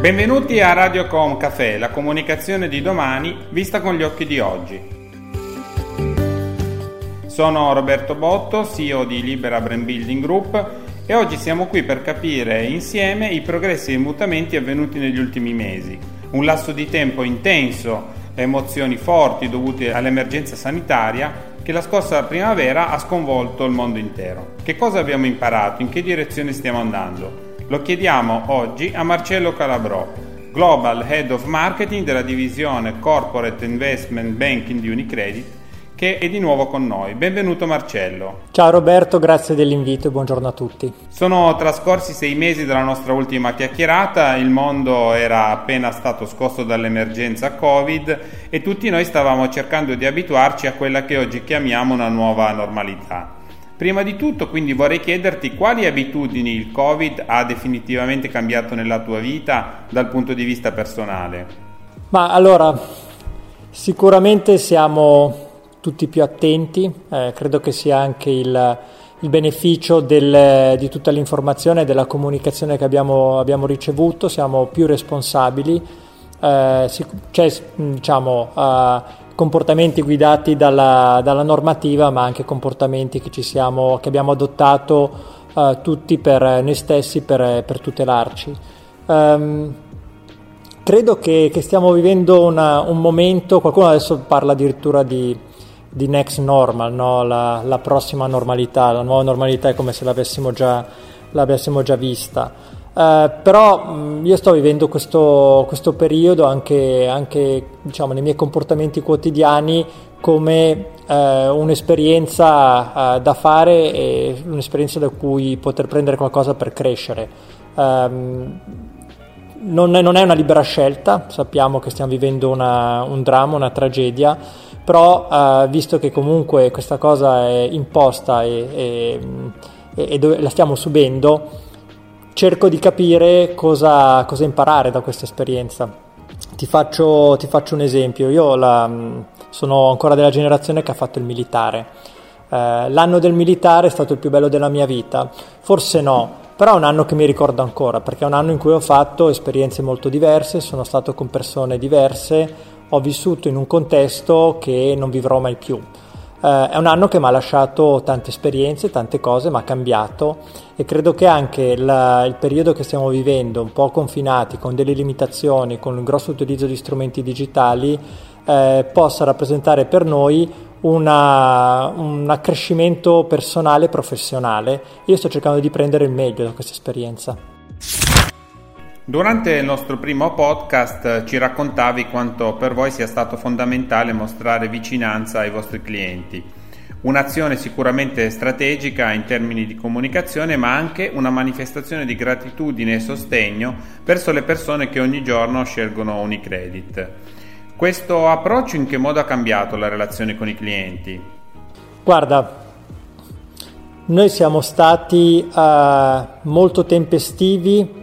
Benvenuti a Radiocom Café, la comunicazione di domani vista con gli occhi di oggi. Sono Roberto Botto, CEO di Libera Brand Building Group e oggi siamo qui per capire insieme i progressi e i mutamenti avvenuti negli ultimi mesi. Un lasso di tempo intenso, emozioni forti dovute all'emergenza sanitaria che la scorsa primavera ha sconvolto il mondo intero. Che cosa abbiamo imparato? In che direzione stiamo andando? Lo chiediamo oggi a Marcello Calabrò, Global Head of Marketing della divisione Corporate Investment Banking di Unicredit, che è di nuovo con noi. Benvenuto Marcello. Ciao Roberto, grazie dell'invito e buongiorno a tutti. Sono trascorsi sei mesi dalla nostra ultima chiacchierata, il mondo era appena stato scosso dall'emergenza Covid e tutti noi stavamo cercando di abituarci a quella che oggi chiamiamo una nuova normalità. Prima di tutto, quindi vorrei chiederti quali abitudini il Covid ha definitivamente cambiato nella tua vita dal punto di vista personale. Ma allora, sicuramente siamo tutti più attenti, eh, credo che sia anche il, il beneficio del, di tutta l'informazione e della comunicazione che abbiamo, abbiamo ricevuto, siamo più responsabili, eh, c'è diciamo, uh, comportamenti guidati dalla, dalla, normativa, ma anche comportamenti che, siamo, che abbiamo adottato uh, tutti per noi stessi per, per tutelarci. Um, credo che, che, stiamo vivendo una, un momento, qualcuno adesso parla addirittura di, di next normal, no? la, la, prossima normalità, la nuova normalità è come se l'avessimo già, l'avessimo già vista. Uh, però mh, mm, io sto vivendo questo, questo periodo anche, anche diciamo, nei miei comportamenti quotidiani come uh, un'esperienza uh, da fare e un'esperienza da cui poter prendere qualcosa per crescere. Um, non, è, non, è, una libera scelta, sappiamo che stiamo vivendo una, un dramma, una tragedia, però visto che comunque questa cosa è imposta e, e, e, e la stiamo subendo, cerco di capire cosa, cosa imparare da questa esperienza. Ti faccio, ti faccio un esempio, io la, sono ancora della generazione che ha fatto il militare. Eh, l'anno del militare è stato il più bello della mia vita, forse no, però è un anno che mi ricordo ancora, perché è un anno in cui ho fatto esperienze molto diverse, sono stato con persone diverse, ho vissuto in un contesto che non vivrò mai più. Uh, è un anno che mi ha lasciato tante esperienze, tante cose, ma ha cambiato e credo che anche la, il periodo che stiamo vivendo, un po' confinati, con delle limitazioni, con un grosso utilizzo di strumenti digitali, eh, possa rappresentare per noi una, un accrescimento personale e professionale. Io sto cercando di prendere il meglio da questa esperienza. Durante il nostro primo podcast ci raccontavi quanto per voi sia stato fondamentale mostrare vicinanza ai vostri clienti. Un'azione sicuramente strategica in termini di comunicazione, ma anche una manifestazione di gratitudine e sostegno verso le persone che ogni giorno scelgono Unicredit. Questo approccio in che modo ha cambiato la relazione con i clienti? Guarda, noi siamo stati uh, molto tempestivi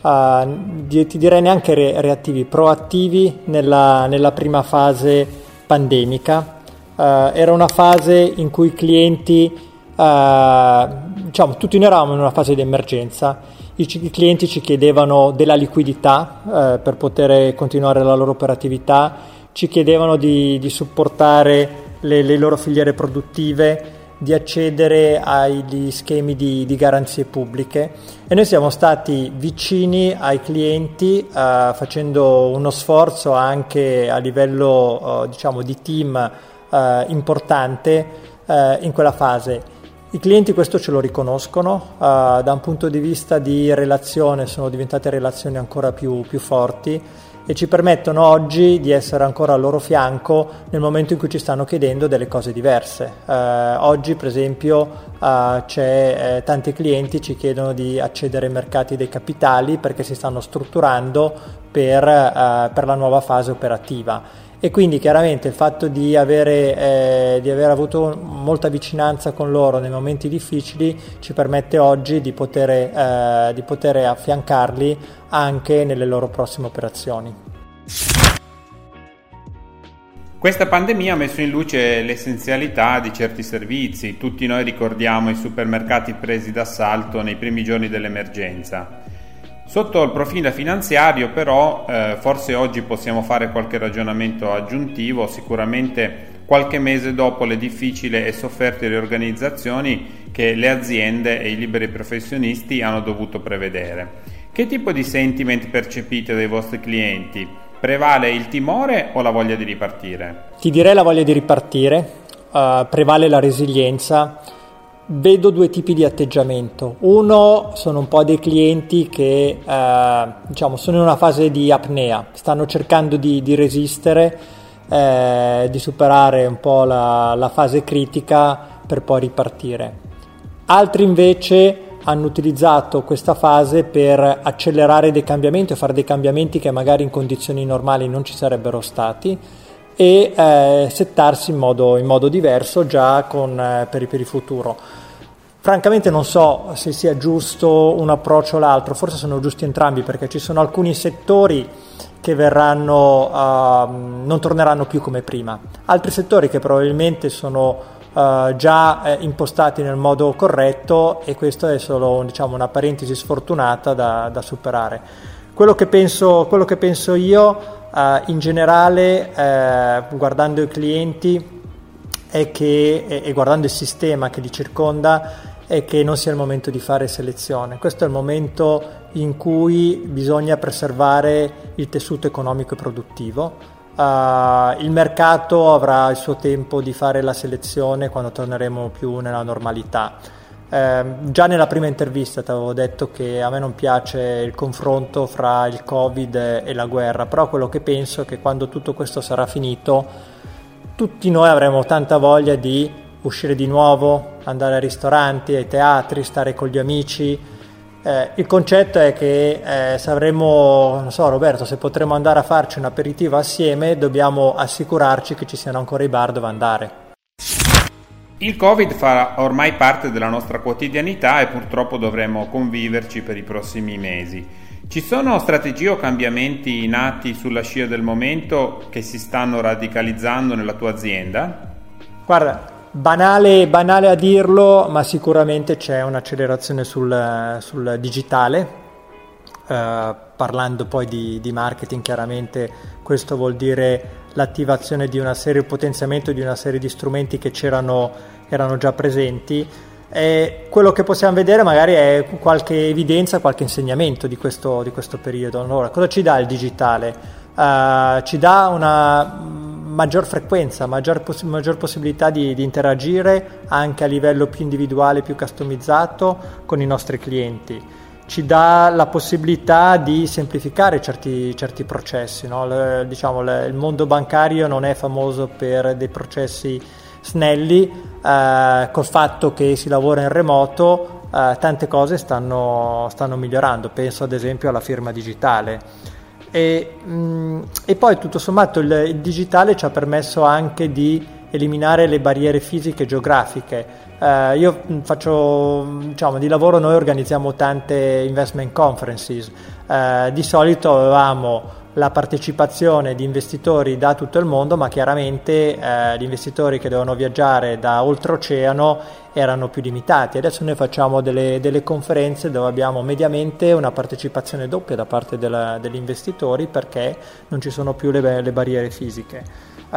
uh, ti direi neanche re- reattivi, proattivi nella, nella prima fase pandemica. Uh, era una fase in cui i clienti, uh, diciamo, tutti noi eravamo in una fase di emergenza. I, i clienti ci chiedevano della liquidità uh, per poter continuare la loro operatività, ci chiedevano di, di supportare le, le loro filiere produttive, di accedere agli schemi di, di, garanzie pubbliche e noi siamo stati vicini ai clienti uh, facendo uno sforzo anche a livello uh, diciamo di team uh, importante in quella fase. I clienti questo ce lo riconoscono, da un punto di vista di relazione sono diventate relazioni ancora più, più forti e ci permettono oggi di essere ancora al loro fianco nel momento in cui ci stanno chiedendo delle cose diverse. Eh, oggi per esempio eh, eh, tanti clienti ci chiedono di accedere ai mercati dei capitali perché si stanno strutturando per, eh, per la nuova fase operativa e quindi chiaramente il fatto di avere, eh, di aver avuto molta vicinanza con loro nei momenti difficili ci permette oggi di poter, eh, di poter affiancarli anche nelle loro prossime operazioni. Questa pandemia ha messo in luce l'essenzialità di certi servizi, tutti noi ricordiamo i supermercati presi d'assalto nei primi giorni dell'emergenza. Sotto il profilo finanziario però eh, forse oggi possiamo fare qualche ragionamento aggiuntivo, sicuramente qualche mese dopo le difficili e sofferte riorganizzazioni che le aziende e i liberi professionisti hanno dovuto prevedere. Che tipo di sentiment percepite dai vostri clienti? Prevale il timore o la voglia di ripartire? Ti direi la voglia di ripartire, uh, prevale la resilienza. Vedo due tipi di atteggiamento. Uno sono un po' dei clienti che uh, diciamo, sono in una fase di apnea, stanno cercando di, di resistere, eh, di superare un po' la, la fase critica per poi ripartire. Altri invece hanno utilizzato questa fase per accelerare dei cambiamenti o fare dei cambiamenti che magari in condizioni normali non ci sarebbero stati e eh, settarsi in modo, in modo, diverso già con, eh, per, per, il futuro. Francamente non so se sia giusto un approccio o l'altro, forse sono giusti entrambi perché ci sono alcuni settori che verranno, uh, non torneranno più come prima, altri settori che probabilmente sono uh, già eh, impostati nel modo corretto e questa è solo diciamo, una parentesi sfortunata da, da superare. Quello che penso, quello che penso io uh, in generale, eh, guardando i clienti è che, e, e guardando il sistema che li circonda, è che non sia il momento di fare selezione. Questo è il momento in cui bisogna preservare il tessuto economico e produttitivo Uh, il mercato avrà il suo tempo di fare la selezione quando torneremo più nella normalità. Uh, già nella prima intervista ti avevo detto che a me non piace il confronto fra il Covid e la guerra, però quello che penso è che quando tutto questo sarà finito, tutti noi avremo tanta voglia di uscire di nuovo, andare ai ristoranti, ai teatri, stare con gli amici, eh, il concetto è che eh, se avremo, non so Roberto, se potremo andare a farci un aperitivo assieme, dobbiamo assicurarci che ci siano ancora i bar dove andare. Il Covid fa ormai parte della nostra quotidianità e purtroppo dovremo conviverci per i prossimi mesi. Ci sono strategie o cambiamenti nati sulla scia del momento che si stanno radicalizzando nella tua azienda? Guarda, Banale, banale, a dirlo, ma sicuramente c'è un'accelerazione sul, sul digitale. Uh, parlando poi di, di, marketing, chiaramente questo vuol dire l'attivazione di una serie, il potenziamento di una serie di strumenti che c'erano erano già presenti. E quello che possiamo vedere magari è qualche evidenza, qualche insegnamento di questo, di questo periodo. Allora, cosa ci dà il digitale? Uh, ci dà una maggior frequenza, maggior, poss- maggior possibilità di, di, interagire anche a livello più individuale, più customizzato con i nostri clienti. Ci dà la possibilità di semplificare certi, certi processi. No? Le, diciamo, le, il mondo bancario non è famoso per dei processi snelli, eh, col fatto che si lavora in remoto, eh, tante cose stanno, stanno migliorando. Penso ad esempio alla firma digitale e, mh, mm, e poi tutto sommato il, il, digitale ci ha permesso anche di eliminare le barriere fisiche e geografiche. Uh, io mm, faccio, diciamo, di lavoro noi organizziamo tante investment conferences. Uh, di solito avevamo la partecipazione di investitori da tutto il mondo, ma chiaramente eh, gli investitori che devono viaggiare da oltreoceano erano più limitati. Adesso noi facciamo delle, delle conferenze dove abbiamo mediamente una partecipazione doppia da parte della, degli investitori perché non ci sono più le, le barriere fisiche. Uh,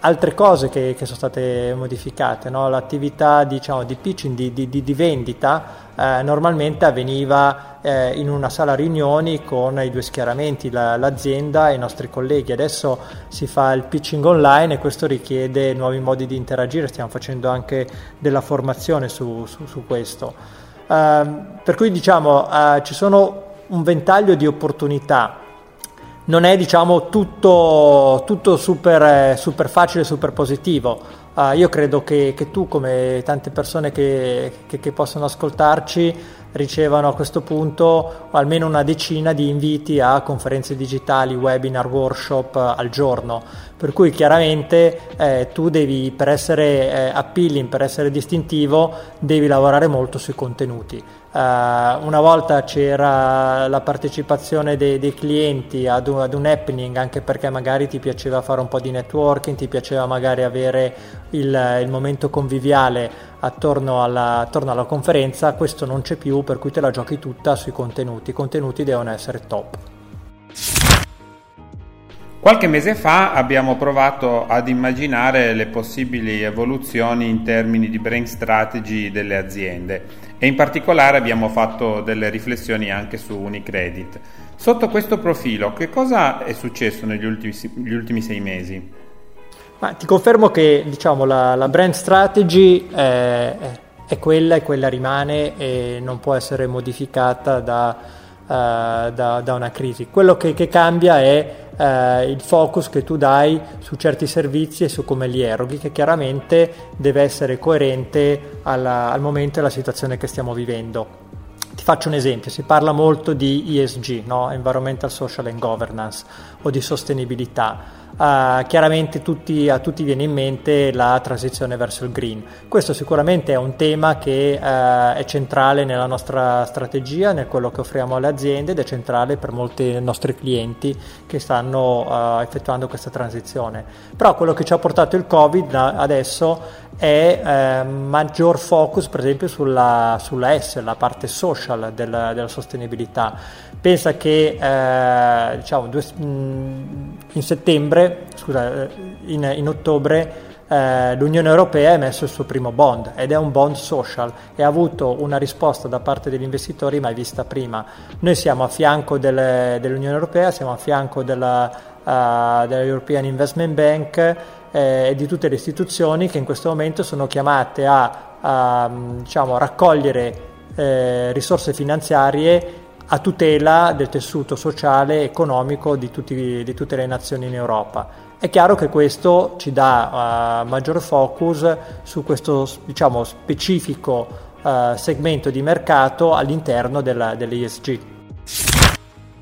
altre cose che, che, sono state modificate, no? l'attività diciamo, di pitching, di, di, di vendita, uh, normalmente avveniva uh, in una sala riunioni con i due schieramenti, la, l'azienda e i nostri colleghi. Adesso si fa il pitching online e questo richiede nuovi modi di interagire, stiamo facendo anche della formazione su, su, su questo. Ehm, per cui diciamo ci sono un ventaglio di opportunità non è diciamo tutto, tutto super, super, facile, super positivo. Uh, io credo che, che, tu, come tante persone che, che, che, possono ascoltarci, ricevano a questo punto almeno una decina di inviti a conferenze digitali, webinar, workshop uh, al giorno. Per cui chiaramente eh, tu devi, per essere eh, appealing, per essere distintivo, devi lavorare molto sui contenuti. Uh, una volta c'era la partecipazione dei, dei clienti ad un, ad un, happening anche perché magari ti piaceva fare un po' di networking, ti piaceva magari avere il, il momento conviviale attorno alla, attorno alla conferenza, questo non c'è più, per cui te la giochi tutta sui contenuti. I contenuti devono essere top. Qualche mese fa abbiamo provato ad immaginare le possibili evoluzioni in termini di brand strategy delle aziende e in particolare abbiamo fatto delle riflessioni anche su Unicredit. Sotto questo profilo, che cosa è successo negli ultimi, ultimi sei mesi? Ma ti confermo che diciamo, la, la brand strategy è, è quella e quella rimane e non può essere modificata da, da, da una crisi. Quello che, che cambia è eh, il focus che tu dai su certi servizi e su come li eroghi, che chiaramente deve essere coerente alla, al momento e alla situazione che stiamo vivendo. Ti faccio un esempio, si parla molto di ESG, no? Environmental, Social and Governance, o di sostenibilità Uh, chiaramente tutti, a tutti viene in mente la transizione verso il green. Questo sicuramente è un tema che uh, è centrale nella nostra strategia, nel quello che offriamo alle aziende ed è centrale per molti nostri clienti che stanno uh, effettuando questa transizione. Però quello che ci ha portato il Covid adesso è eh, maggior focus per esempio sulla, sulla S, la parte social della, della sostenibilità. Pensa che eh, diciamo, due, in settembre, scusa, in, in ottobre eh, l'Unione Europea ha emesso il suo primo bond ed è un bond social e ha avuto una risposta da parte degli investitori mai vista prima. Noi siamo a fianco delle, dell'Unione Europea, siamo a fianco della, uh, della European Investment Bank eh, e di tutte le istituzioni che in questo momento sono chiamate a, a diciamo, raccogliere eh, risorse finanziarie a tutela del tessuto sociale e economico di, tutti, di, tutte le nazioni in Europa. È chiaro che questo ci dà uh, maggior focus su questo diciamo, specifico uh, segmento di mercato all'interno della, dell'ESG.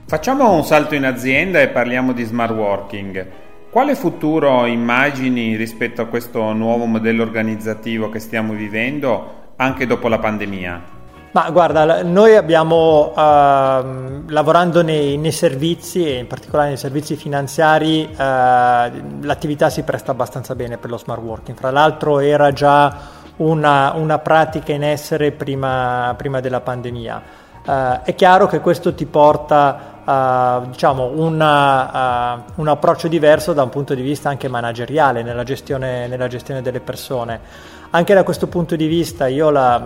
Facciamo un salto in azienda e parliamo di smart working. Quale futuro immagini rispetto a questo nuovo modello organizzativo che stiamo vivendo anche dopo la pandemia? Ma guarda, noi abbiamo, uh, lavorando nei, nei, servizi e in particolare nei servizi finanziari, uh, l'attività si presta abbastanza bene per lo smart working. Fra l'altro era già una, una pratica in essere prima, prima della pandemia. Uh, è chiaro che questo ti porta a diciamo, una, un approccio diverso da un punto di vista anche manageriale nella gestione, nella gestione delle persone. Anche da questo punto di vista io la,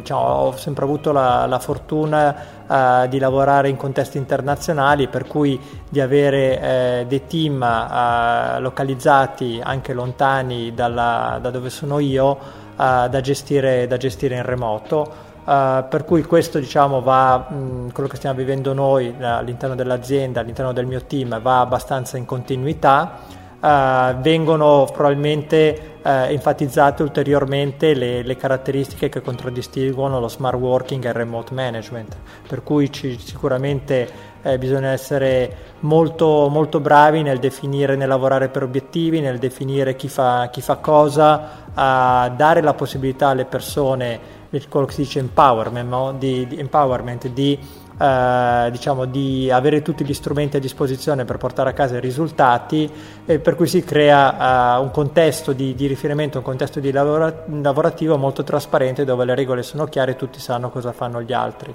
diciamo, ho sempre avuto la, la fortuna uh, di lavorare in contesti internazionali, per cui di avere eh, dei team uh, localizzati anche lontani dalla, da dove sono io uh, da, gestire, da, gestire, in remoto. per cui questo diciamo, va, mh, quello che stiamo vivendo noi all'interno dell'azienda, all'interno del mio team, va abbastanza in continuità uh, vengono probabilmente uh, enfatizzate ulteriormente le, le, caratteristiche che contraddistinguono lo smart working e il remote management, per cui ci, sicuramente eh, bisogna essere molto, molto, bravi nel definire, nel lavorare per obiettivi, nel definire chi fa, chi fa cosa, a dare la possibilità alle persone, quello che si dice empowerment, no? di, di, empowerment, di eh, diciamo, di avere tutti gli strumenti a disposizione per portare a casa i risultati, e per cui si crea uh, un contesto di, di, riferimento, un contesto di lavora- lavorativo molto trasparente dove le regole sono chiare e tutti sanno cosa fanno gli altri.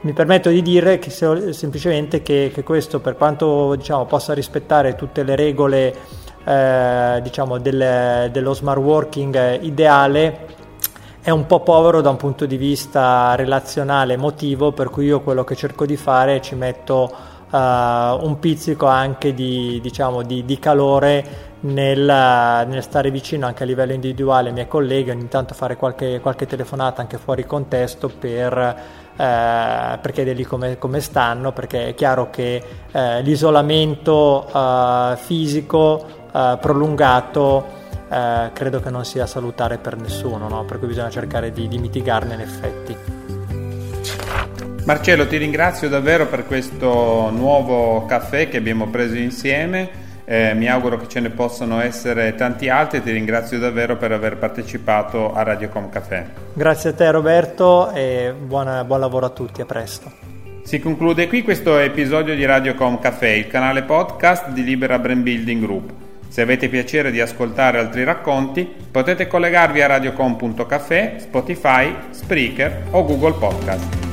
Mi permetto di dire che se, semplicemente che, che, questo, per quanto diciamo, possa rispettare tutte le regole eh, diciamo, del, dello smart working ideale, è un po' povero da un punto di vista relazionale, emotivo, per cui io quello che cerco di fare è ci metto uh, un pizzico anche di, diciamo, di, di calore nel, nel, stare vicino anche a livello individuale ai miei colleghi, ogni tanto fare qualche, qualche telefonata anche fuori contesto per, eh, per chiedergli come, come, stanno, perché è chiaro che eh, l'isolamento eh, fisico eh, prolungato eh, credo che non sia salutare per nessuno, no? per cui bisogna cercare di, di mitigarne gli effetti. Marcello, ti ringrazio davvero per questo nuovo caffè che abbiamo preso insieme. Eh, mi auguro che ce ne possano essere tanti altri e ti ringrazio davvero per aver partecipato a Radiocom Café. Grazie a te Roberto e buona, buon lavoro a tutti, a presto. Si conclude qui questo episodio di Radiocom Café, il canale podcast di Libera Brand Building Group. Se avete piacere di ascoltare altri racconti, potete collegarvi a radiocom.caffè, Spotify, Spreaker o Google Podcast.